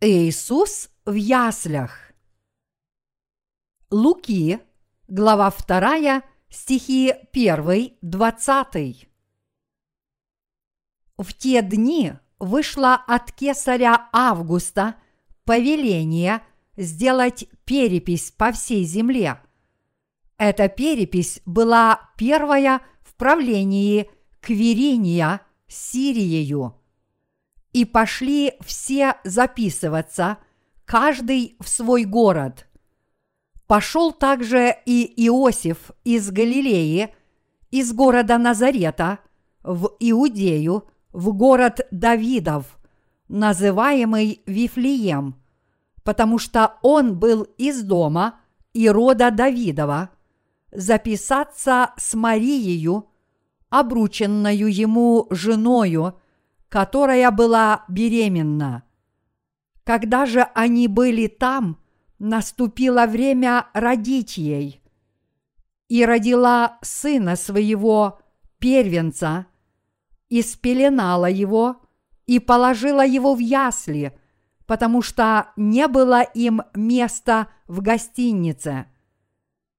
Иисус в яслях. Луки, глава 2, стихи 1, 20. В те дни вышло от кесаря Августа повеление сделать перепись по всей земле. Эта перепись была первая в правлении Квириния Сириею и пошли все записываться, каждый в свой город. Пошел также и Иосиф из Галилеи, из города Назарета, в Иудею, в город Давидов, называемый Вифлеем, потому что он был из дома и рода Давидова, записаться с Марией, обрученную ему женою – которая была беременна. Когда же они были там, наступило время родить ей. И родила сына своего, первенца, и спеленала его, и положила его в ясли, потому что не было им места в гостинице.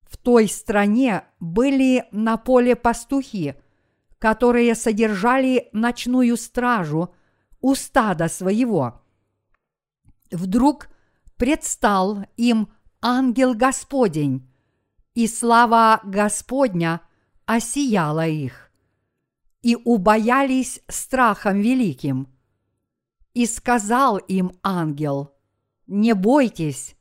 В той стране были на поле пастухи – которые содержали ночную стражу у стада своего. Вдруг предстал им ангел Господень, и слава Господня осияла их, и убоялись страхом великим. И сказал им ангел, «Не бойтесь,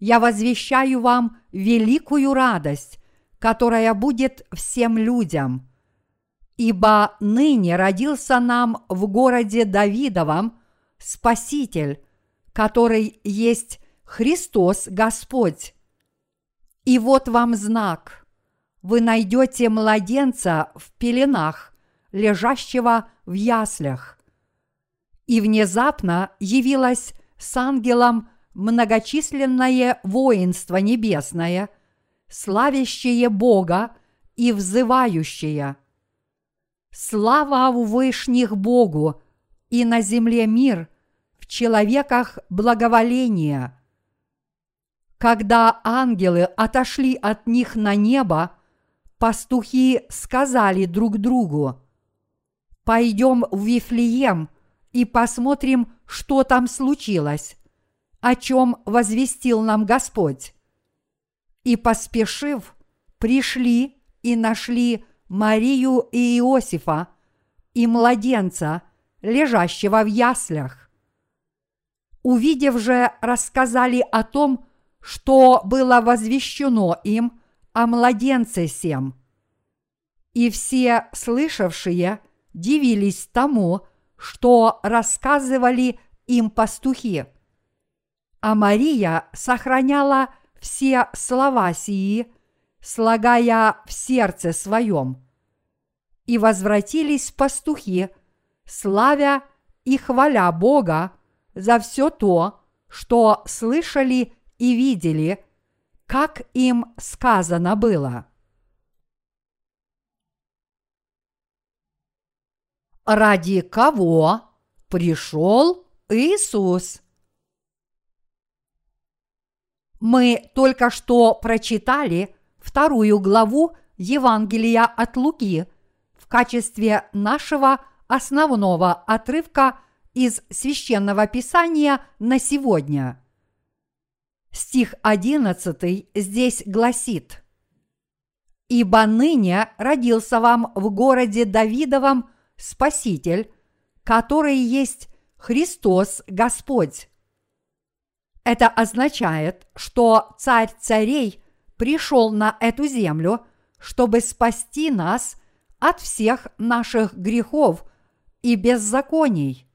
я возвещаю вам великую радость, которая будет всем людям – Ибо ныне родился нам в городе Давидовом Спаситель, который есть Христос Господь. И вот вам знак. Вы найдете младенца в пеленах, лежащего в яслях. И внезапно явилось с ангелом многочисленное воинство небесное, славящее Бога и взывающее – Слава в вышних Богу и на земле мир, в человеках благоволение. Когда ангелы отошли от них на небо, пастухи сказали друг другу, «Пойдем в Вифлеем и посмотрим, что там случилось, о чем возвестил нам Господь». И поспешив, пришли и нашли Марию и Иосифа и младенца, лежащего в яслях. Увидев же, рассказали о том, что было возвещено им о младенце сем. И все слышавшие дивились тому, что рассказывали им пастухи. А Мария сохраняла все слова сии, слагая в сердце своем и возвратились пастухи, славя и хваля Бога за все то, что слышали и видели, как им сказано было. Ради кого пришел Иисус? Мы только что прочитали вторую главу Евангелия от Луки – качестве нашего основного отрывка из священного писания на сегодня. Стих 11 здесь гласит «Ибо ныне родился вам в городе Давидовом Спаситель, который есть Христос Господь». Это означает, что царь царей пришел на эту землю, чтобы спасти нас от всех наших грехов и беззаконий.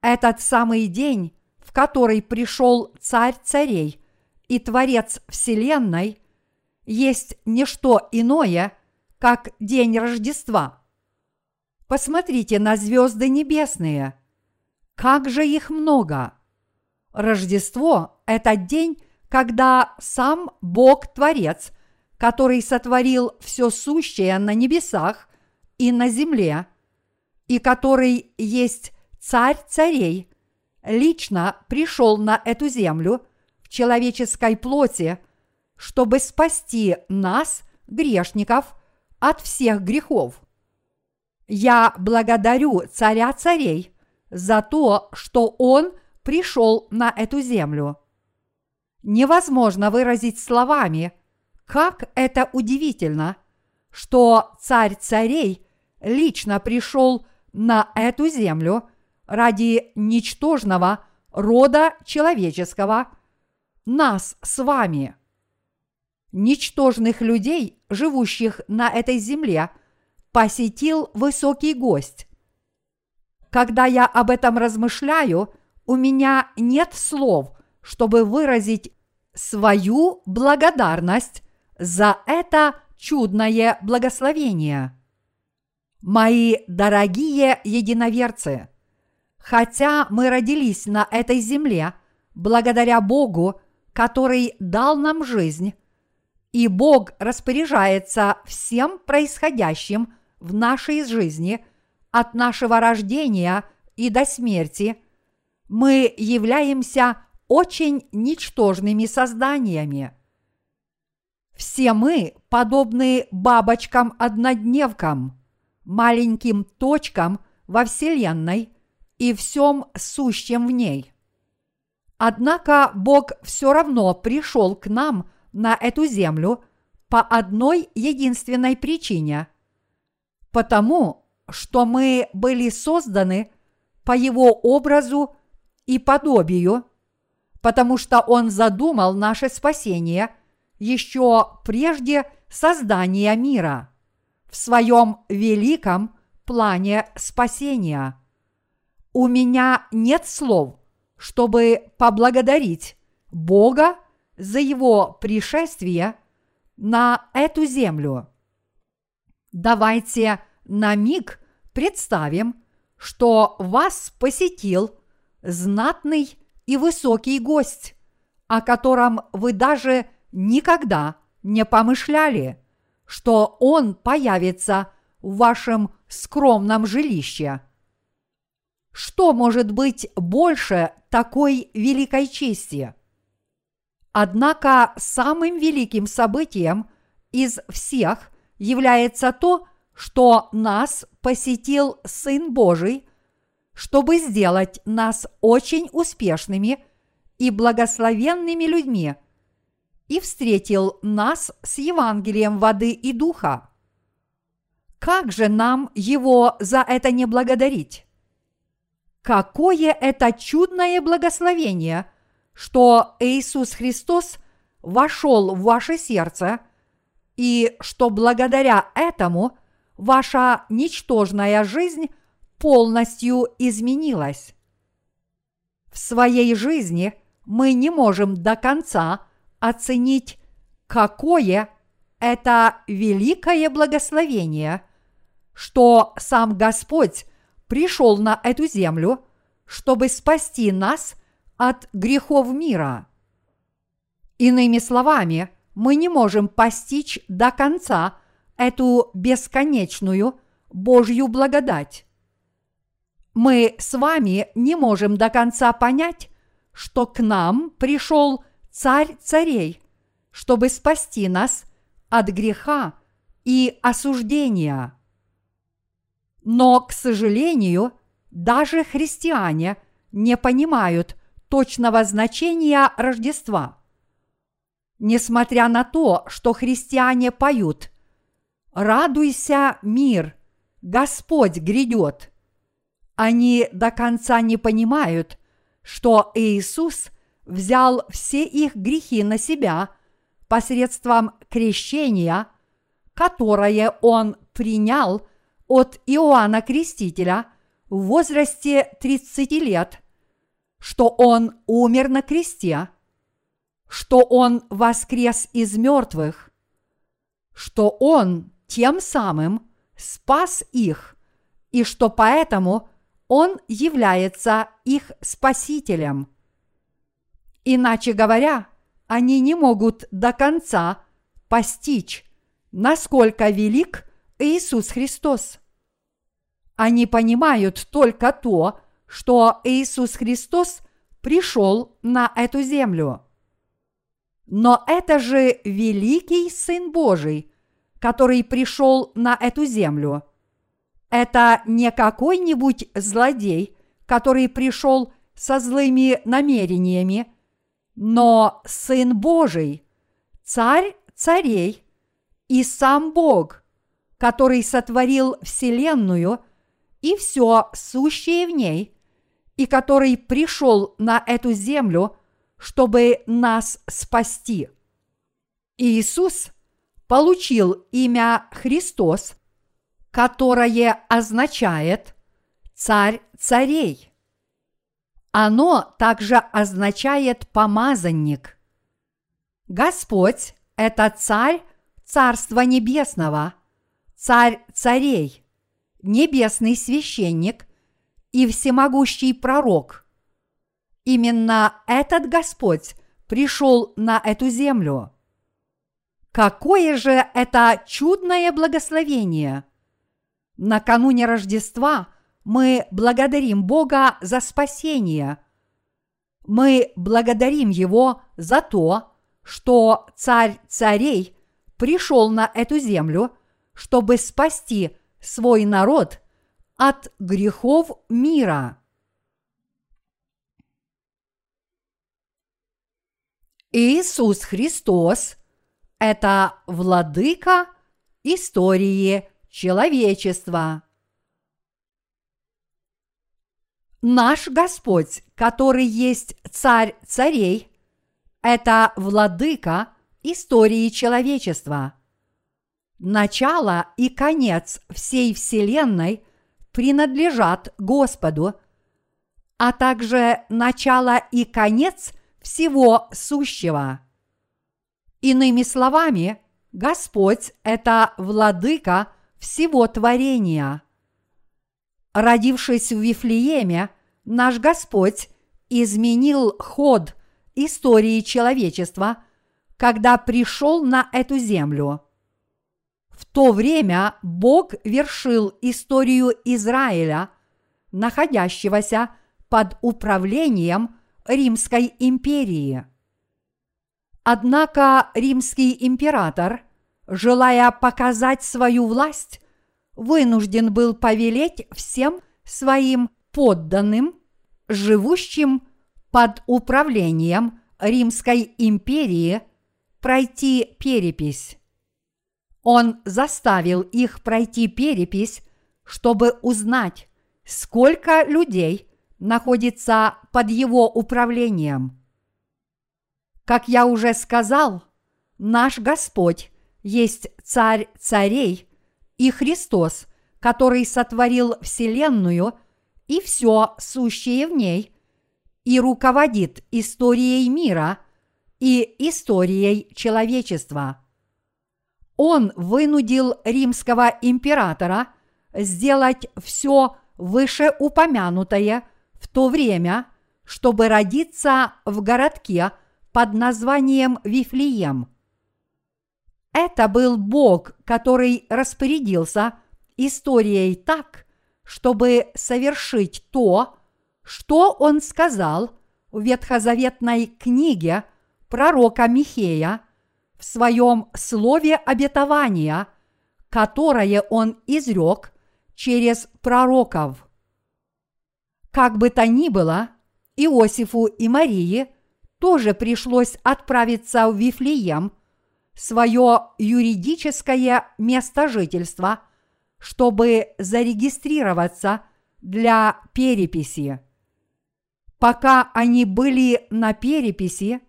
Этот самый день, в который пришел Царь царей и Творец Вселенной, есть не что иное, как день Рождества. Посмотрите на звезды небесные. Как же их много! Рождество – это день, когда сам Бог-творец – который сотворил все сущее на небесах и на земле, и который есть царь царей, лично пришел на эту землю в человеческой плоти, чтобы спасти нас, грешников, от всех грехов. Я благодарю Царя Царей за то, что Он пришел на эту землю. Невозможно выразить словами, как это удивительно, что Царь Царей лично пришел на эту землю ради ничтожного рода человеческого, нас с вами. Ничтожных людей, живущих на этой земле, посетил высокий гость. Когда я об этом размышляю, у меня нет слов, чтобы выразить свою благодарность за это чудное благословение. Мои дорогие единоверцы, хотя мы родились на этой земле благодаря Богу, который дал нам жизнь, и Бог распоряжается всем происходящим в нашей жизни от нашего рождения и до смерти, мы являемся очень ничтожными созданиями. Все мы подобны бабочкам-однодневкам, маленьким точкам во Вселенной и всем сущем в ней. Однако Бог все равно пришел к нам на эту землю по одной единственной причине – потому что мы были созданы по Его образу и подобию, потому что Он задумал наше спасение еще прежде создания мира в своем великом плане спасения. У меня нет слов, чтобы поблагодарить Бога за Его пришествие на эту землю. Давайте на миг представим, что вас посетил знатный и высокий гость, о котором вы даже никогда не помышляли, что он появится в вашем скромном жилище. Что может быть больше такой великой чести? Однако самым великим событием из всех является то, что нас посетил Сын Божий, чтобы сделать нас очень успешными и благословенными людьми, и встретил нас с Евангелием воды и духа. Как же нам его за это не благодарить? Какое это чудное благословение, что Иисус Христос вошел в ваше сердце, и что благодаря этому – ваша ничтожная жизнь полностью изменилась. В своей жизни мы не можем до конца оценить, какое это великое благословение, что сам Господь пришел на эту землю, чтобы спасти нас от грехов мира. Иными словами, мы не можем постичь до конца эту бесконечную Божью благодать. Мы с вами не можем до конца понять, что к нам пришел Царь царей, чтобы спасти нас от греха и осуждения. Но, к сожалению, даже христиане не понимают точного значения Рождества. Несмотря на то, что христиане поют Радуйся, мир! Господь грядет! Они до конца не понимают, что Иисус взял все их грехи на себя посредством крещения, которое Он принял от Иоанна Крестителя в возрасте 30 лет, что Он умер на кресте, что Он воскрес из мертвых, что Он тем самым спас их, и что поэтому Он является их спасителем. Иначе говоря, они не могут до конца постичь, насколько велик Иисус Христос. Они понимают только то, что Иисус Христос пришел на эту землю. Но это же великий Сын Божий, который пришел на эту землю. Это не какой-нибудь злодей, который пришел со злыми намерениями, но Сын Божий, Царь царей и сам Бог, который сотворил Вселенную и все сущее в ней, и который пришел на эту землю, чтобы нас спасти. Иисус получил имя Христос, которое означает «царь царей». Оно также означает «помазанник». Господь – это царь Царства Небесного, царь царей, небесный священник и всемогущий пророк. Именно этот Господь пришел на эту землю. Какое же это чудное благословение! Накануне Рождества мы благодарим Бога за спасение. Мы благодарим Его за то, что Царь царей пришел на эту землю, чтобы спасти свой народ от грехов мира. Иисус Христос – это владыка истории человечества. Наш Господь, который есть царь царей, это владыка истории человечества. Начало и конец всей Вселенной принадлежат Господу, а также начало и конец всего сущего. Иными словами, Господь – это владыка всего творения. Родившись в Вифлееме, наш Господь изменил ход истории человечества, когда пришел на эту землю. В то время Бог вершил историю Израиля, находящегося под управлением Римской империи. Однако римский император, желая показать свою власть, вынужден был повелеть всем своим подданным, живущим под управлением Римской империи, пройти перепись. Он заставил их пройти перепись, чтобы узнать, сколько людей находится под его управлением. Как я уже сказал, наш Господь есть царь царей и Христос, который сотворил Вселенную и все сущее в ней и руководит историей мира и историей человечества. Он вынудил римского императора сделать все вышеупомянутое в то время, чтобы родиться в городке под названием Вифлеем. Это был Бог, который распорядился историей так, чтобы совершить то, что он сказал в ветхозаветной книге пророка Михея в своем слове обетования, которое он изрек через пророков. Как бы то ни было, Иосифу и Марии тоже пришлось отправиться в Вифлеем, свое юридическое место жительства, чтобы зарегистрироваться для переписи. Пока они были на переписи,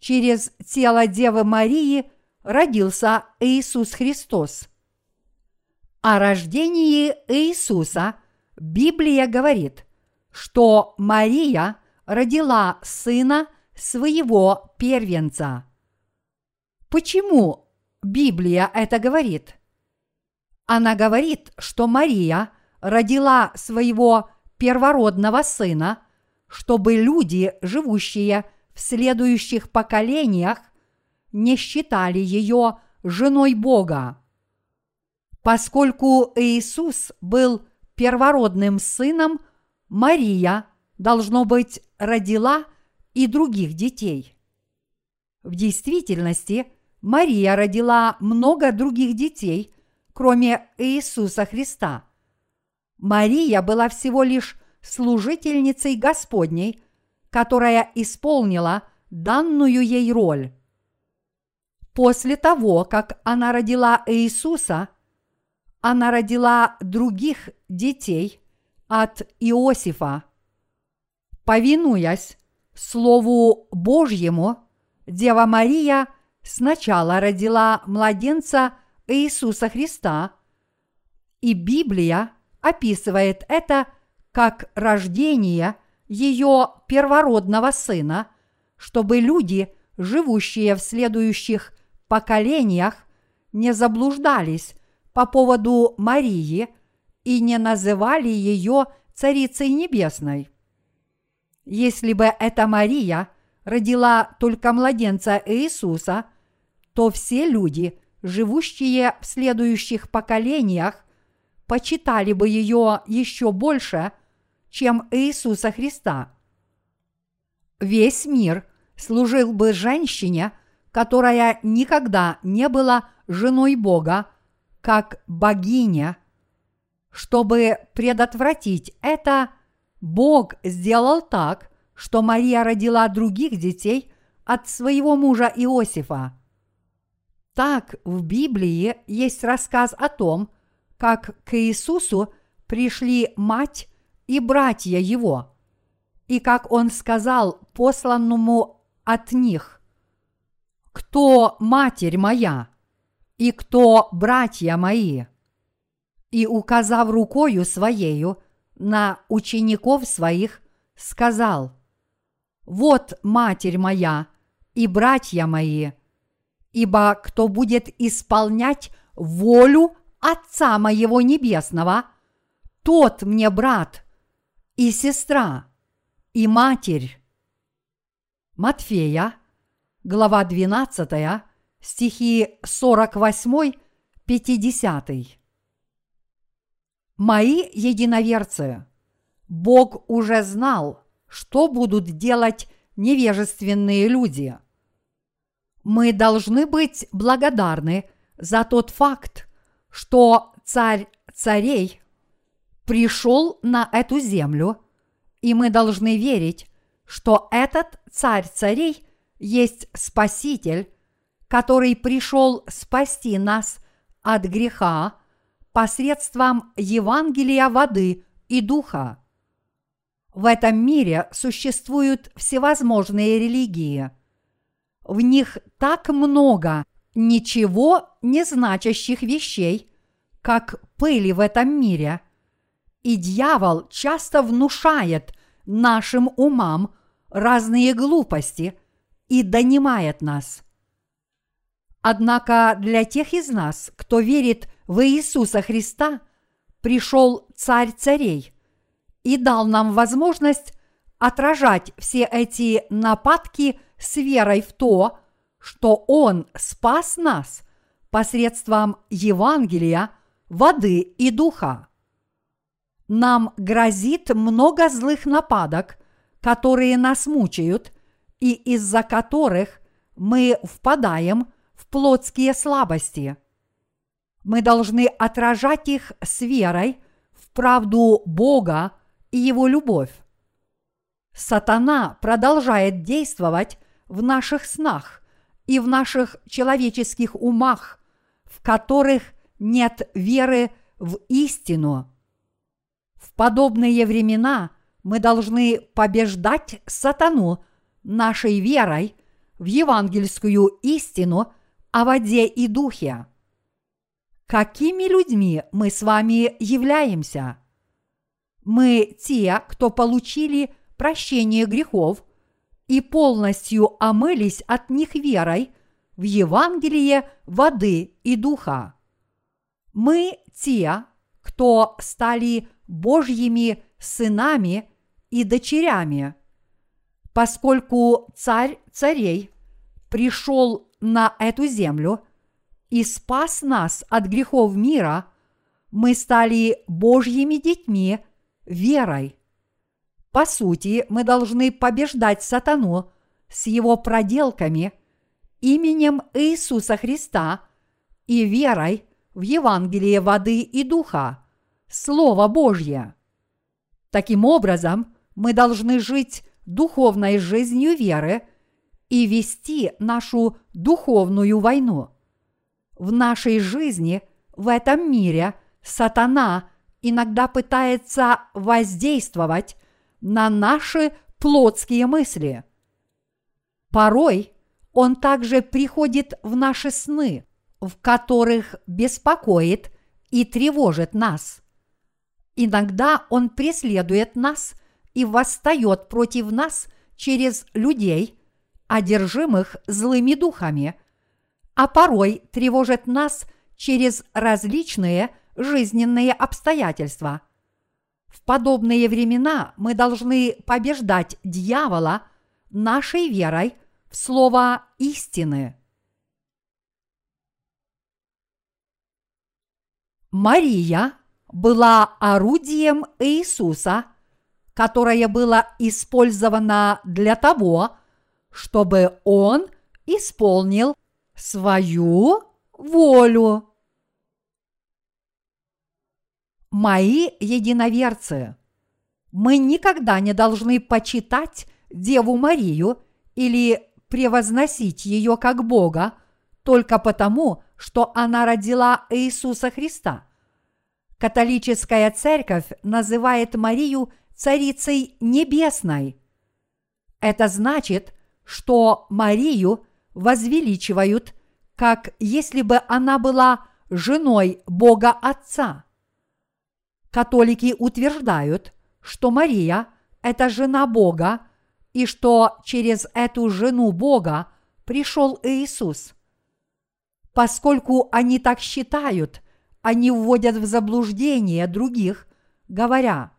через тело Девы Марии родился Иисус Христос. О рождении Иисуса Библия говорит, что Мария родила сына своего первенца. Почему Библия это говорит? Она говорит, что Мария родила своего первородного сына – чтобы люди, живущие в следующих поколениях, не считали ее женой Бога. Поскольку Иисус был первородным сыном, Мария должно быть, родила и других детей. В действительности Мария родила много других детей, кроме Иисуса Христа. Мария была всего лишь служительницей Господней, которая исполнила данную ей роль. После того, как она родила Иисуса, она родила других детей от Иосифа. Повинуясь Слову Божьему, Дева Мария сначала родила младенца Иисуса Христа, и Библия описывает это как рождение ее первородного сына, чтобы люди, живущие в следующих поколениях, не заблуждались по поводу Марии и не называли ее Царицей Небесной. Если бы эта Мария родила только младенца Иисуса, то все люди, живущие в следующих поколениях, почитали бы ее еще больше, чем Иисуса Христа. Весь мир служил бы женщине, которая никогда не была женой Бога, как богиня. Чтобы предотвратить это, Бог сделал так, что Мария родила других детей от своего мужа Иосифа. Так в Библии есть рассказ о том, как к Иисусу пришли мать и братья его, и как он сказал посланному от них, «Кто матерь моя и кто братья мои?» И, указав рукою своею на учеников своих, сказал, «Вот матерь моя и братья мои, ибо кто будет исполнять волю Отца моего Небесного, тот мне брат и сестра и матерь. Матфея, глава 12, стихи 48-50. Мои единоверцы, Бог уже знал, что будут делать невежественные люди. Мы должны быть благодарны за тот факт, что царь царей пришел на эту землю, и мы должны верить, что этот царь царей есть Спаситель, который пришел спасти нас от греха посредством Евангелия воды и духа. В этом мире существуют всевозможные религии. В них так много ничего не значащих вещей, как пыли в этом мире. И дьявол часто внушает нашим умам разные глупости и донимает нас. Однако для тех из нас, кто верит в Иисуса Христа, пришел Царь Царей и дал нам возможность отражать все эти нападки с верой в то, что Он спас нас посредством Евангелия, воды и духа. Нам грозит много злых нападок, которые нас мучают и из-за которых мы впадаем в плотские слабости. Мы должны отражать их с верой в правду Бога и Его любовь. Сатана продолжает действовать в наших снах и в наших человеческих умах, в которых нет веры в истину. В подобные времена мы должны побеждать сатану нашей верой в евангельскую истину о воде и духе. Какими людьми мы с вами являемся? Мы те, кто получили прощение грехов – и полностью омылись от них верой в Евангелие воды и духа. Мы те, кто стали Божьими сынами и дочерями, поскольку царь царей пришел на эту землю и спас нас от грехов мира, мы стали Божьими детьми верой. По сути, мы должны побеждать сатану с его проделками именем Иисуса Христа и верой в Евангелие воды и духа, Слово Божье. Таким образом, мы должны жить духовной жизнью веры и вести нашу духовную войну. В нашей жизни, в этом мире, сатана иногда пытается воздействовать на наши плотские мысли. Порой он также приходит в наши сны, в которых беспокоит и тревожит нас. Иногда он преследует нас и восстает против нас через людей, одержимых злыми духами, а порой тревожит нас через различные жизненные обстоятельства. В подобные времена мы должны побеждать дьявола нашей верой в слово истины. Мария была орудием Иисуса, которое было использовано для того, чтобы Он исполнил свою волю. Мои единоверцы, мы никогда не должны почитать Деву Марию или превозносить ее как Бога только потому, что она родила Иисуса Христа. Католическая церковь называет Марию царицей небесной. Это значит, что Марию возвеличивают, как если бы она была женой Бога Отца. Католики утверждают, что Мария – это жена Бога, и что через эту жену Бога пришел Иисус. Поскольку они так считают, они вводят в заблуждение других, говоря,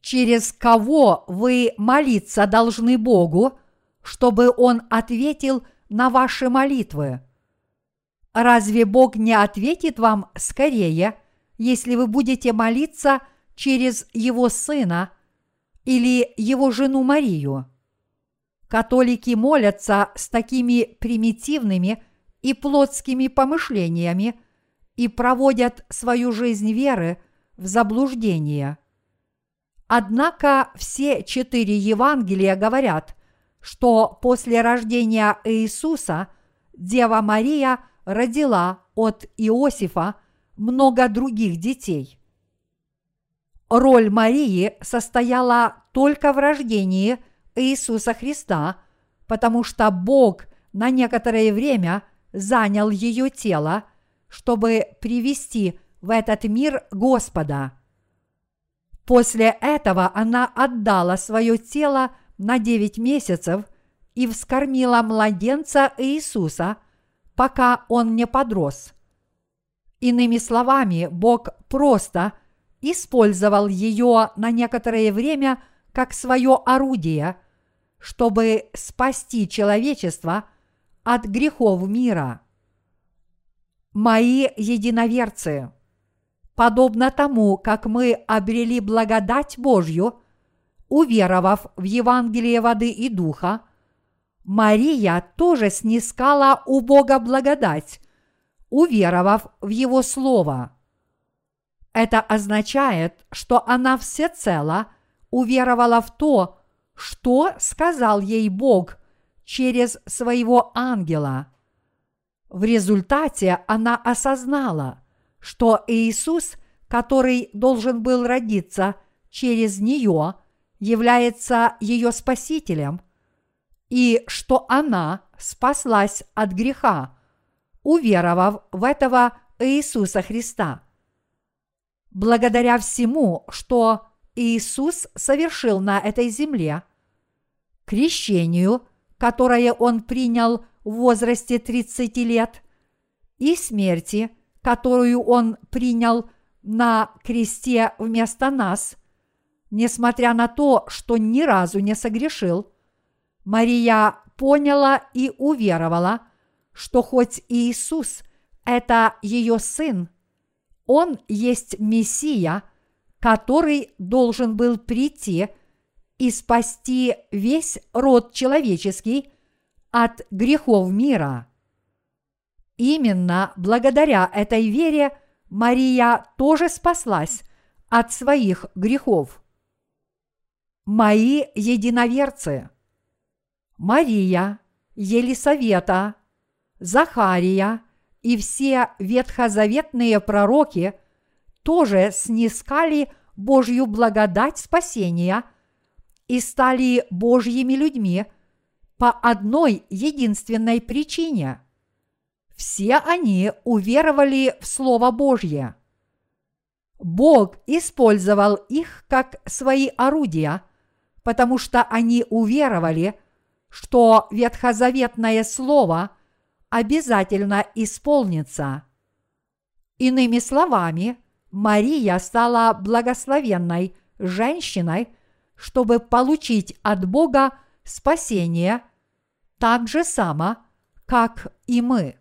через кого вы молиться должны Богу, чтобы Он ответил на ваши молитвы. Разве Бог не ответит вам скорее – если вы будете молиться через его сына или его жену Марию. Католики молятся с такими примитивными и плотскими помышлениями и проводят свою жизнь веры в заблуждение. Однако все четыре Евангелия говорят, что после рождения Иисуса Дева Мария родила от Иосифа – много других детей. Роль Марии состояла только в рождении Иисуса Христа, потому что Бог на некоторое время занял ее тело, чтобы привести в этот мир Господа. После этого она отдала свое тело на девять месяцев и вскормила младенца Иисуса, пока он не подрос – Иными словами, Бог просто использовал ее на некоторое время как свое орудие, чтобы спасти человечество от грехов мира. Мои единоверцы, подобно тому, как мы обрели благодать Божью, уверовав в Евангелие воды и духа, Мария тоже снискала у Бога благодать, уверовав в Его Слово. Это означает, что она всецело уверовала в то, что сказал ей Бог через своего ангела. В результате она осознала, что Иисус, который должен был родиться через нее, является ее спасителем, и что она спаслась от греха – уверовав в этого Иисуса Христа. Благодаря всему, что Иисус совершил на этой земле, крещению, которое Он принял в возрасте 30 лет, и смерти, которую Он принял на кресте вместо нас, несмотря на то, что ни разу не согрешил, Мария поняла и уверовала, что хоть Иисус – это ее сын, он есть Мессия, который должен был прийти и спасти весь род человеческий от грехов мира. Именно благодаря этой вере Мария тоже спаслась от своих грехов. Мои единоверцы Мария, Елисавета, Захария и все ветхозаветные пророки тоже снискали Божью благодать спасения и стали Божьими людьми по одной единственной причине. Все они уверовали в Слово Божье. Бог использовал их как свои орудия, потому что они уверовали, что ветхозаветное Слово обязательно исполнится. Иными словами, Мария стала благословенной женщиной, чтобы получить от Бога спасение так же само, как и мы.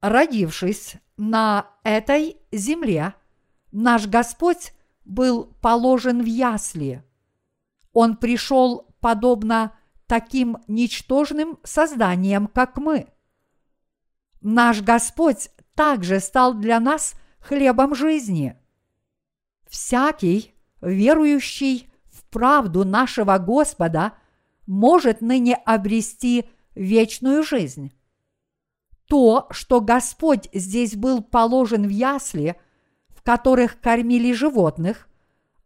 Родившись на этой земле, наш Господь был положен в ясли. Он пришел подобно таким ничтожным созданиям, как мы. Наш Господь также стал для нас хлебом жизни. Всякий, верующий в правду нашего Господа, может ныне обрести вечную жизнь. То, что Господь здесь был положен в ясли, в которых кормили животных,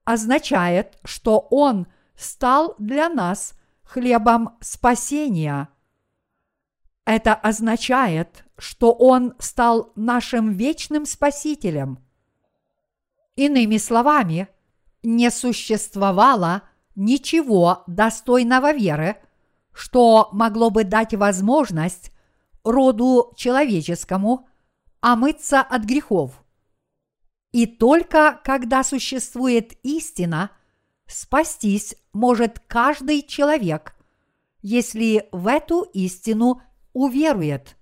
означает, что Он стал для нас хлебом спасения. Это означает, что Он стал нашим вечным Спасителем. Иными словами, не существовало ничего достойного веры, что могло бы дать возможность роду человеческому омыться от грехов. И только когда существует истина, спастись может каждый человек, если в эту истину уверует.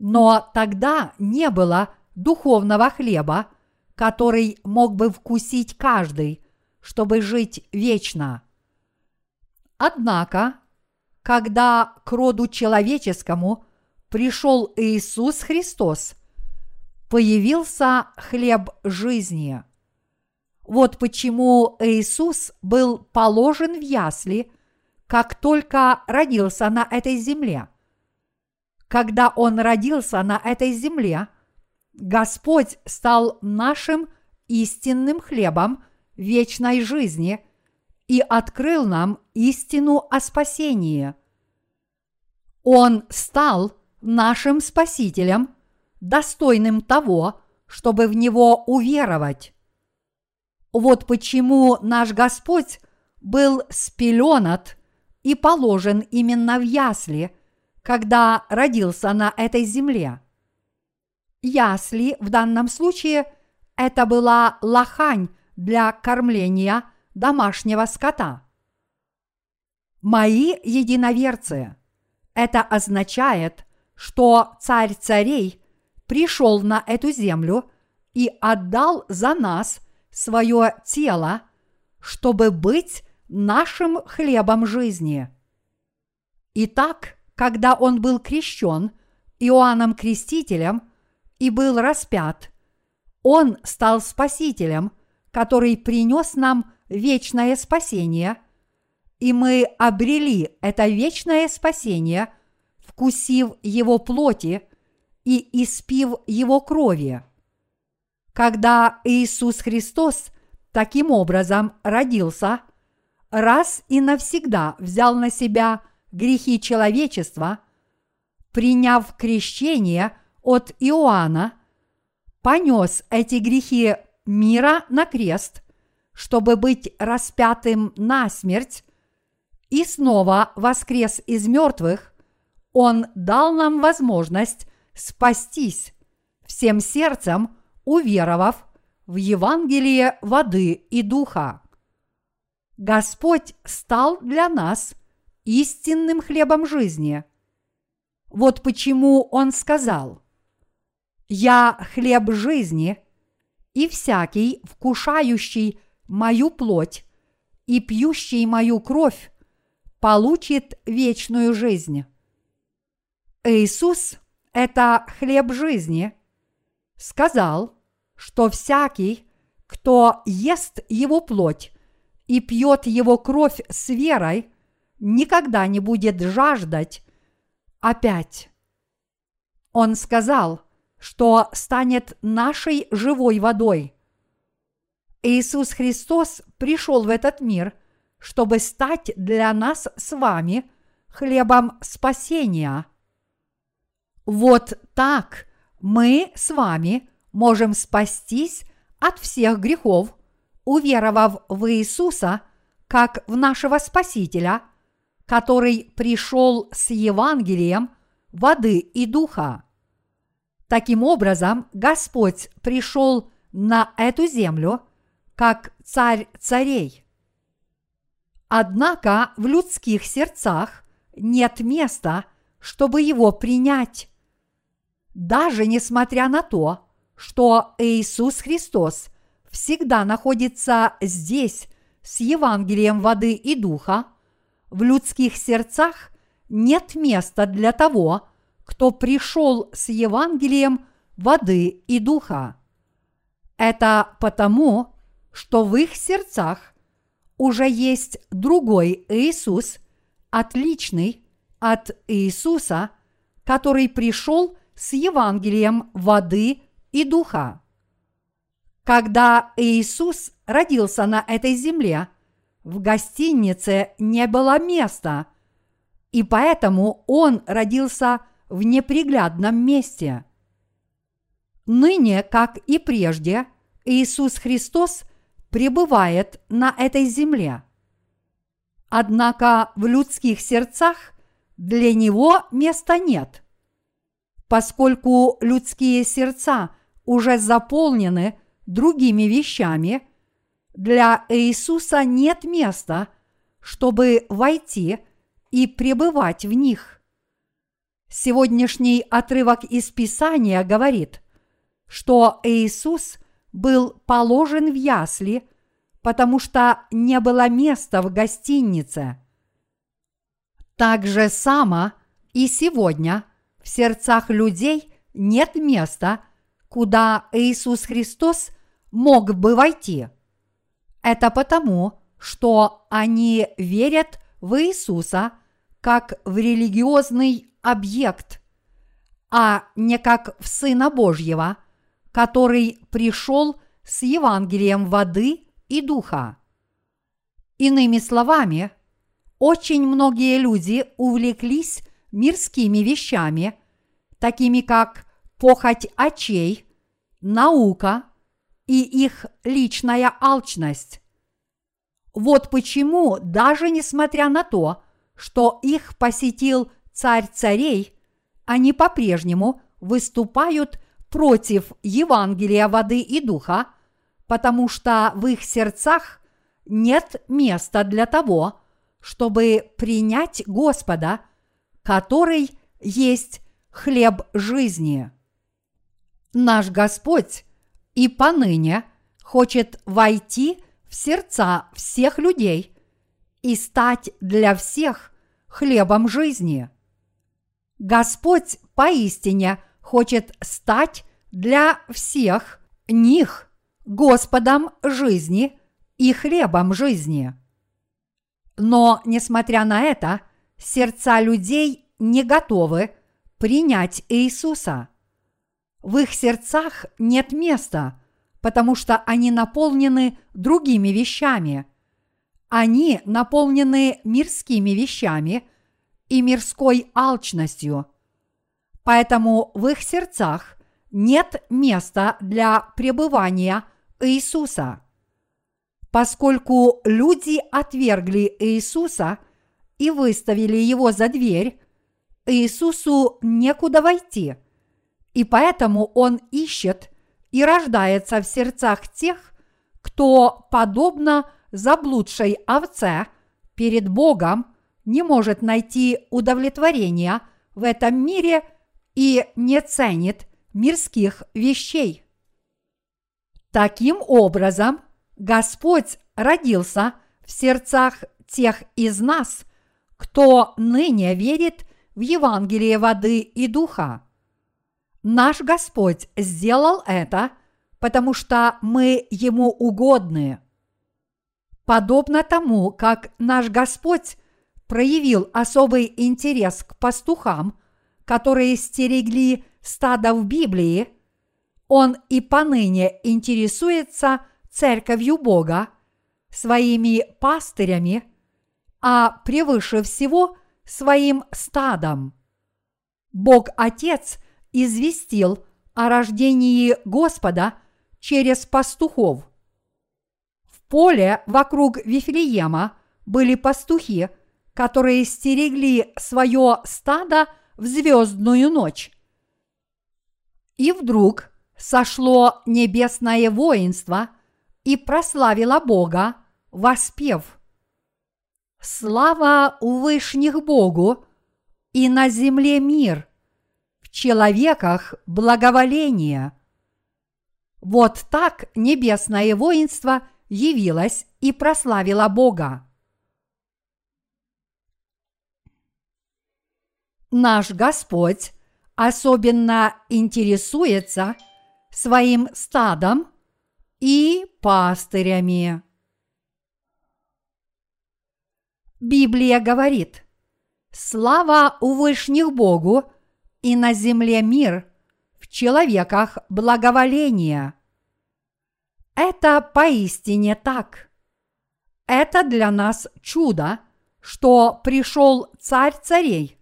Но тогда не было духовного хлеба, который мог бы вкусить каждый, чтобы жить вечно. Однако, когда к роду человеческому пришел Иисус Христос, появился хлеб жизни. Вот почему Иисус был положен в ясли, как только родился на этой земле. Когда Он родился на этой земле, Господь стал нашим истинным хлебом вечной жизни и открыл нам истину о спасении. Он стал нашим Спасителем, достойным того, чтобы в Него уверовать. Вот почему наш Господь был спеленат и положен именно в ясли, когда родился на этой земле. Ясли в данном случае это была лохань для кормления домашнего скота. Мои единоверцы, это означает, что царь царей пришел на эту землю и отдал за нас свое тело, чтобы быть нашим хлебом жизни. Итак, когда он был крещен Иоанном Крестителем и был распят, он стал спасителем, который принес нам вечное спасение, и мы обрели это вечное спасение, вкусив его плоти и испив его крови. Когда Иисус Христос таким образом родился, раз и навсегда взял на себя грехи человечества, приняв крещение от Иоанна, понес эти грехи мира на крест, чтобы быть распятым на смерть, и снова воскрес из мертвых, Он дал нам возможность спастись всем сердцем, уверовав в Евангелие воды и духа. Господь стал для нас истинным хлебом жизни. Вот почему Он сказал, «Я хлеб жизни, и всякий, вкушающий мою плоть и пьющий мою кровь получит вечную жизнь. Иисус – это хлеб жизни, сказал, что всякий, кто ест его плоть и пьет его кровь с верой, никогда не будет жаждать опять. Он сказал, что станет нашей живой водой. Иисус Христос пришел в этот мир, чтобы стать для нас с вами хлебом спасения. Вот так мы с вами можем спастись от всех грехов, уверовав в Иисуса как в нашего Спасителя, который пришел с Евангелием воды и духа. Таким образом, Господь пришел на эту землю как царь царей. Однако в людских сердцах нет места, чтобы его принять. Даже несмотря на то, что Иисус Христос всегда находится здесь с Евангелием воды и духа, в людских сердцах нет места для того, кто пришел с Евангелием воды и духа. Это потому, что в их сердцах уже есть другой Иисус, отличный от Иисуса, который пришел с Евангелием воды и духа. Когда Иисус родился на этой земле, в гостинице не было места, и поэтому он родился в неприглядном месте. Ныне, как и прежде, Иисус Христос пребывает на этой земле. Однако в людских сердцах для него места нет – поскольку людские сердца уже заполнены другими вещами, для Иисуса нет места, чтобы войти и пребывать в них. Сегодняшний отрывок из Писания говорит, что Иисус был положен в ясли, потому что не было места в гостинице. Так же само и сегодня – в сердцах людей нет места, куда Иисус Христос мог бы войти. Это потому, что они верят в Иисуса как в религиозный объект, а не как в Сына Божьего, который пришел с Евангелием воды и духа. Иными словами, очень многие люди увлеклись мирскими вещами, такими как похоть очей, наука и их личная алчность. Вот почему, даже несмотря на то, что их посетил царь царей, они по-прежнему выступают против Евангелия воды и духа, потому что в их сердцах нет места для того, чтобы принять Господа – который есть хлеб жизни. Наш Господь и поныне хочет войти в сердца всех людей и стать для всех хлебом жизни. Господь поистине хочет стать для всех них Господом жизни и хлебом жизни. Но, несмотря на это, сердца людей не готовы принять Иисуса. В их сердцах нет места, потому что они наполнены другими вещами. Они наполнены мирскими вещами и мирской алчностью. Поэтому в их сердцах нет места для пребывания Иисуса. Поскольку люди отвергли Иисуса – и выставили его за дверь, Иисусу некуда войти, и поэтому он ищет и рождается в сердцах тех, кто, подобно заблудшей овце, перед Богом не может найти удовлетворения в этом мире и не ценит мирских вещей. Таким образом, Господь родился в сердцах тех из нас, кто ныне верит в Евангелие воды и духа. Наш Господь сделал это, потому что мы Ему угодны. Подобно тому, как наш Господь проявил особый интерес к пастухам, которые стерегли стадо в Библии, Он и поныне интересуется церковью Бога, своими пастырями, а превыше всего своим стадом. Бог Отец известил о рождении Господа через пастухов. В поле вокруг Вифлеема были пастухи, которые стерегли свое стадо в звездную ночь. И вдруг сошло небесное воинство и прославило Бога, воспев «Слава у вышних Богу и на земле мир, человеках благоволение». Вот так небесное воинство явилось и прославило Бога. Наш Господь особенно интересуется своим стадом и пастырями. Библия говорит, «Слава у вышних Богу и на земле мир, в человеках благоволение». Это поистине так. Это для нас чудо, что пришел царь царей,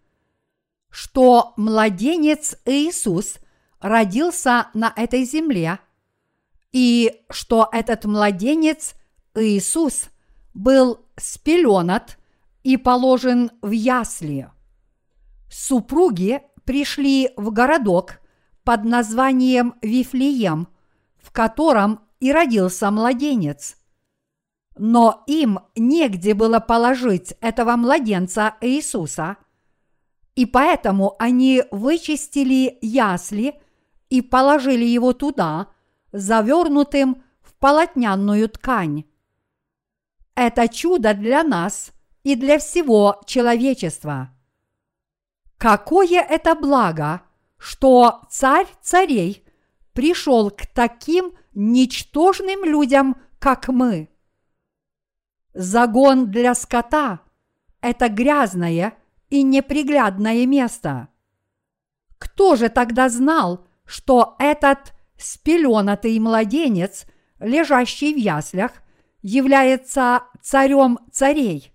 что младенец Иисус родился на этой земле, и что этот младенец Иисус был спеленат и положен в ясли. Супруги пришли в городок под названием Вифлеем, в котором и родился младенец. Но им негде было положить этого младенца Иисуса, и поэтому они вычистили ясли и положили его туда, завернутым в полотняную ткань. Это чудо для нас и для всего человечества. Какое это благо, что царь царей пришел к таким ничтожным людям, как мы. Загон для скота – это грязное и неприглядное место. Кто же тогда знал, что этот спеленатый младенец, лежащий в яслях, является царем царей?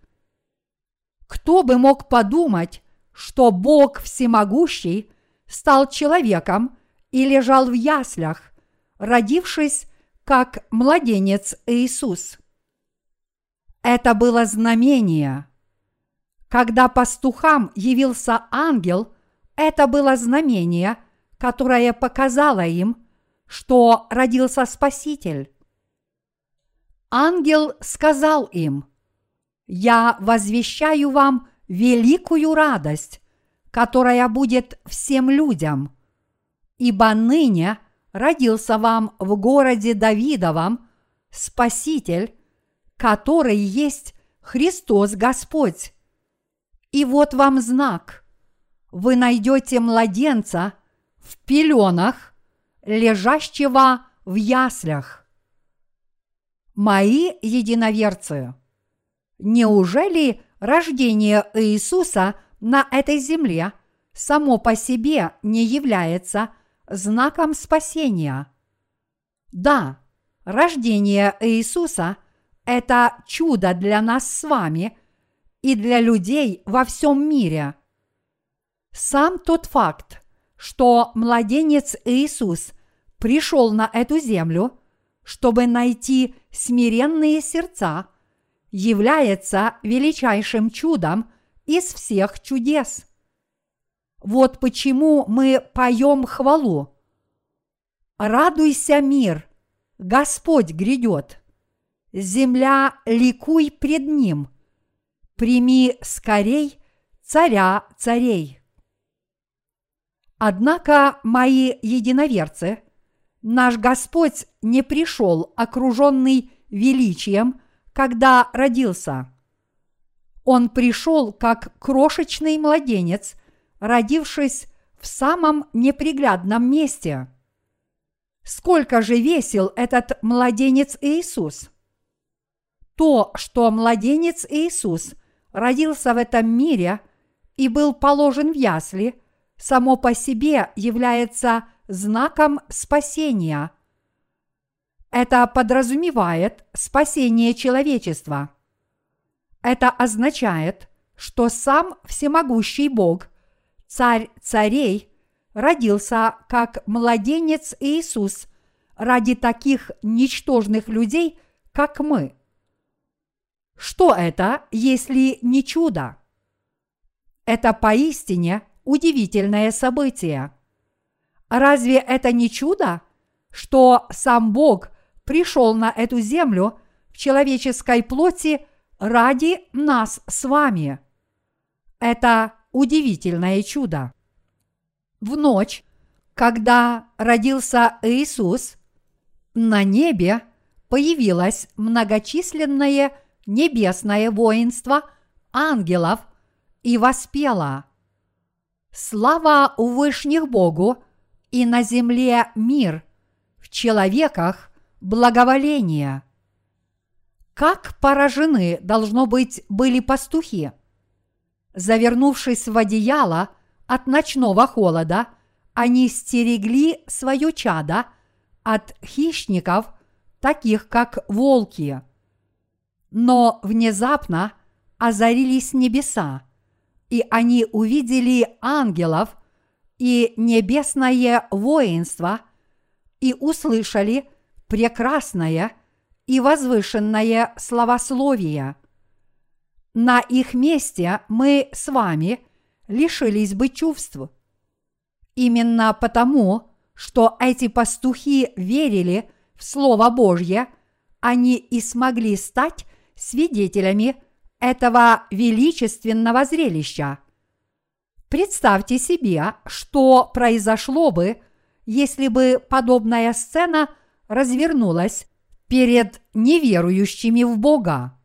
Кто бы мог подумать, что Бог всемогущий стал человеком и лежал в яслях, родившись как младенец Иисус. Это было знамение. Когда пастухам явился ангел, это было знамение, которое показало им, что родился Спаситель. Ангел сказал им, «Я возвещаю вам великую радость, которая будет всем людям, ибо ныне – родился вам в городе Давидовом Спаситель, который есть Христос Господь. И вот вам знак. Вы найдете младенца в пеленах, лежащего в яслях. Мои единоверцы, неужели рождение Иисуса на этой земле само по себе не является – знаком спасения. Да, рождение Иисуса – это чудо для нас с вами и для людей во всем мире. Сам тот факт, что младенец Иисус пришел на эту землю, чтобы найти смиренные сердца, является величайшим чудом из всех чудес – вот почему мы поем хвалу. Радуйся, мир, Господь грядет. Земля, ликуй пред Ним. Прими скорей царя царей. Однако, мои единоверцы, наш Господь не пришел окруженный величием, когда родился. Он пришел как крошечный младенец, родившись в самом неприглядном месте. Сколько же весил этот младенец Иисус? То, что младенец Иисус родился в этом мире и был положен в ясли, само по себе является знаком спасения. Это подразумевает спасение человечества. Это означает, что сам всемогущий Бог, царь царей, родился как младенец Иисус ради таких ничтожных людей, как мы. Что это, если не чудо? Это поистине удивительное событие. Разве это не чудо, что сам Бог пришел на эту землю в человеческой плоти ради нас с вами? Это удивительное чудо. В ночь, когда родился Иисус, на небе появилось многочисленное небесное воинство ангелов и воспело Слава у вышних Богу и на земле мир, в человеках благоволение. Как поражены, должно быть, были пастухи. Завернувшись в одеяло от ночного холода, они стерегли свое чадо от хищников, таких как волки. Но внезапно озарились небеса – и они увидели ангелов и небесное воинство и услышали прекрасное и возвышенное словословие. На их месте мы с вами лишились бы чувств. Именно потому, что эти пастухи верили в Слово Божье, они и смогли стать свидетелями этого величественного зрелища. Представьте себе, что произошло бы, если бы подобная сцена развернулась перед неверующими в Бога.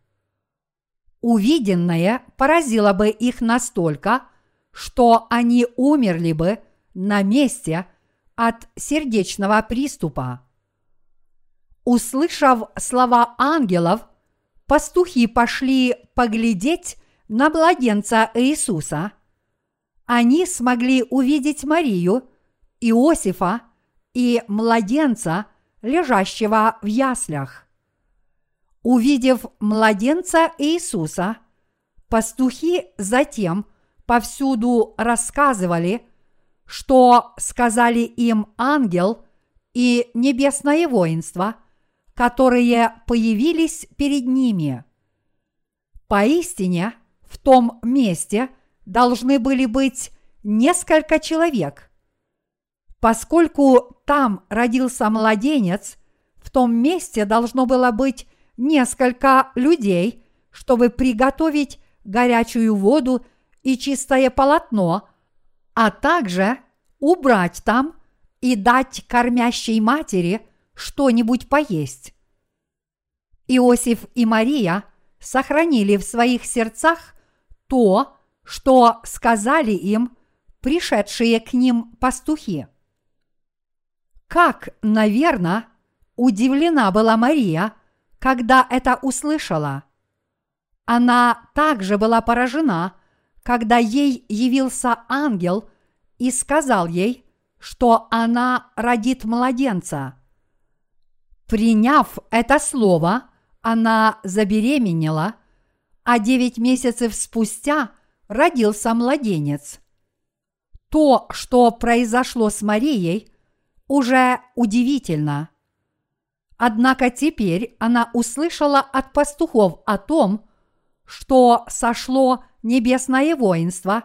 Увиденное поразило бы их настолько, что они умерли бы на месте от сердечного приступа. Услышав слова ангелов, пастухи пошли поглядеть на младенца Иисуса, они смогли увидеть Марию, Иосифа и младенца, лежащего в яслях. Увидев младенца Иисуса, пастухи затем повсюду рассказывали, что сказали им ангел и небесное воинство – которые появились перед ними. Поистине, в том месте должны были быть несколько человек. Поскольку там родился младенец, в том месте должно было быть несколько людей, чтобы приготовить горячую воду и чистое полотно, а также убрать там и дать кормящей матери что-нибудь поесть. Иосиф и Мария сохранили в своих сердцах то, что сказали им пришедшие к ним пастухи. Как, наверное, удивлена была Мария, когда это услышала. Она также была поражена, когда ей явился ангел и сказал ей, что она родит младенца. Приняв это слово, она забеременела, а девять месяцев спустя родился младенец. То, что произошло с Марией, уже удивительно. Однако теперь она услышала от пастухов о том, что сошло небесное воинство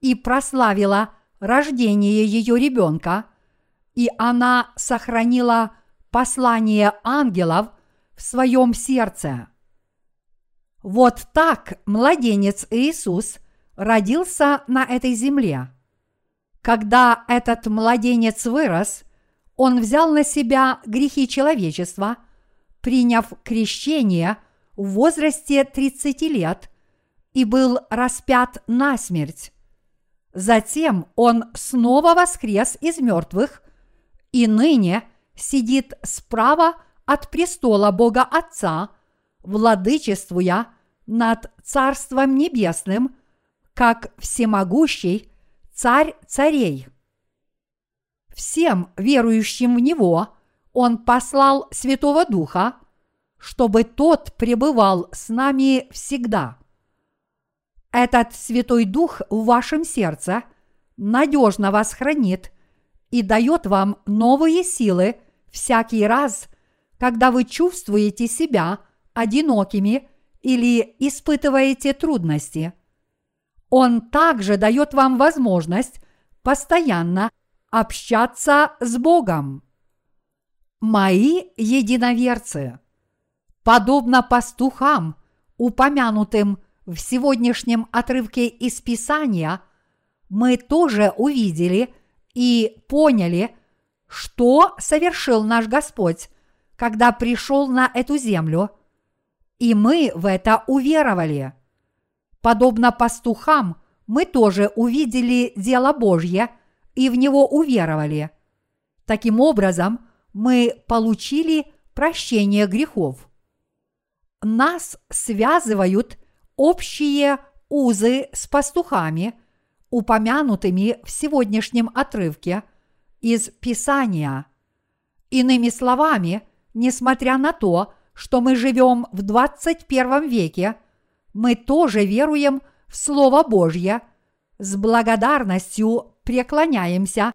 и прославило рождение ее ребенка, и она сохранила послание ангелов в своем сердце. Вот так младенец Иисус родился на этой земле. Когда этот младенец вырос, он взял на себя грехи человечества, приняв крещение в возрасте 30 лет и был распят на смерть. Затем он снова воскрес из мертвых и ныне сидит справа от престола Бога Отца, владычествуя над Царством Небесным, как всемогущий Царь царей. Всем верующим в Него Он послал Святого Духа, чтобы тот пребывал с нами всегда. Этот Святой Дух в вашем сердце надежно вас хранит и дает вам новые силы всякий раз, когда вы чувствуете себя одинокими или испытываете трудности. Он также дает вам возможность постоянно общаться с Богом. Мои единоверцы, подобно пастухам, упомянутым в сегодняшнем отрывке из Писания, мы тоже увидели и поняли, что совершил наш Господь, когда пришел на эту землю, и мы в это уверовали. Подобно пастухам, мы тоже увидели дело Божье – и в него уверовали. Таким образом, мы получили прощение грехов. Нас связывают общие узы с пастухами, упомянутыми в сегодняшнем отрывке из Писания. Иными словами, несмотря на то, что мы живем в 21 веке, мы тоже веруем в Слово Божье с благодарностью преклоняемся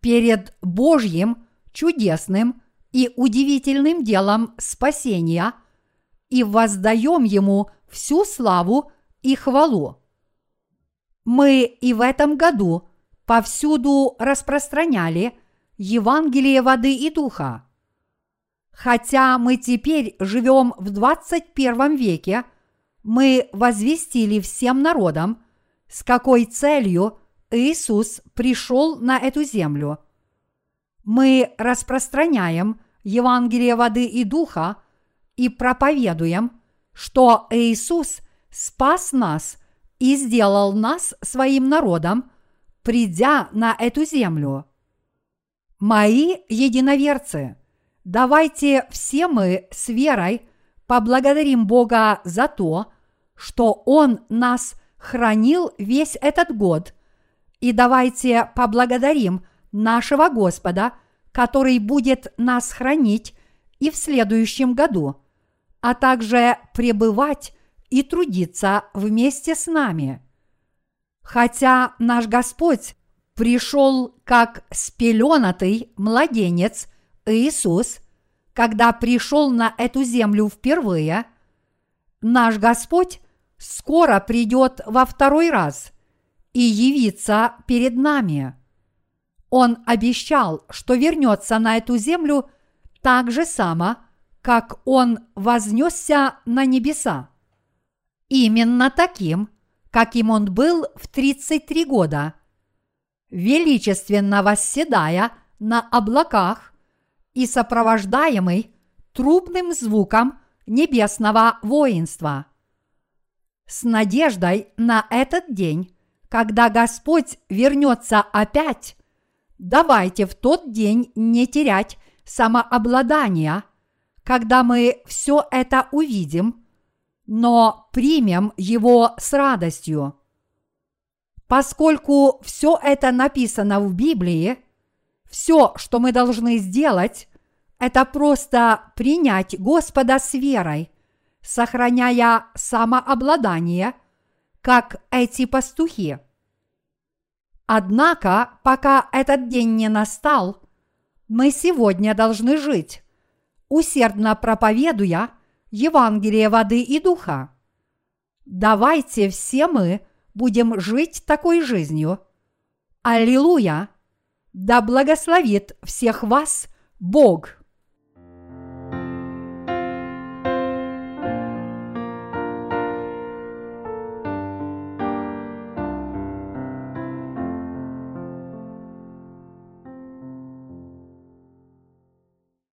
перед Божьим чудесным и удивительным делом спасения и воздаем Ему всю славу и хвалу. Мы и в этом году повсюду распространяли Евангелие воды и духа. Хотя мы теперь живем в 21 веке, мы возвестили всем народам, с какой целью Иисус пришел на эту землю. Мы распространяем Евангелие воды и духа и проповедуем, что Иисус спас нас и сделал нас своим народом, придя на эту землю. Мои единоверцы, давайте все мы с верой поблагодарим Бога за то, что Он нас хранил весь этот год и давайте поблагодарим нашего Господа, который будет нас хранить и в следующем году, а также пребывать и трудиться вместе с нами. Хотя наш Господь пришел как спеленатый младенец Иисус, когда пришел на эту землю впервые, наш Господь скоро придет во второй раз – и явиться перед нами. Он обещал, что вернется на эту землю так же само, как он вознесся на небеса. Именно таким, каким он был в 33 года, величественно восседая на облаках и сопровождаемый трубным звуком небесного воинства. С надеждой на этот день когда Господь вернется опять, давайте в тот день не терять самообладания, когда мы все это увидим, но примем его с радостью. Поскольку все это написано в Библии, все, что мы должны сделать, это просто принять Господа с верой, сохраняя самообладание – как эти пастухи. Однако, пока этот день не настал, мы сегодня должны жить, усердно проповедуя Евангелие воды и духа. Давайте все мы будем жить такой жизнью. Аллилуйя! Да благословит всех вас Бог!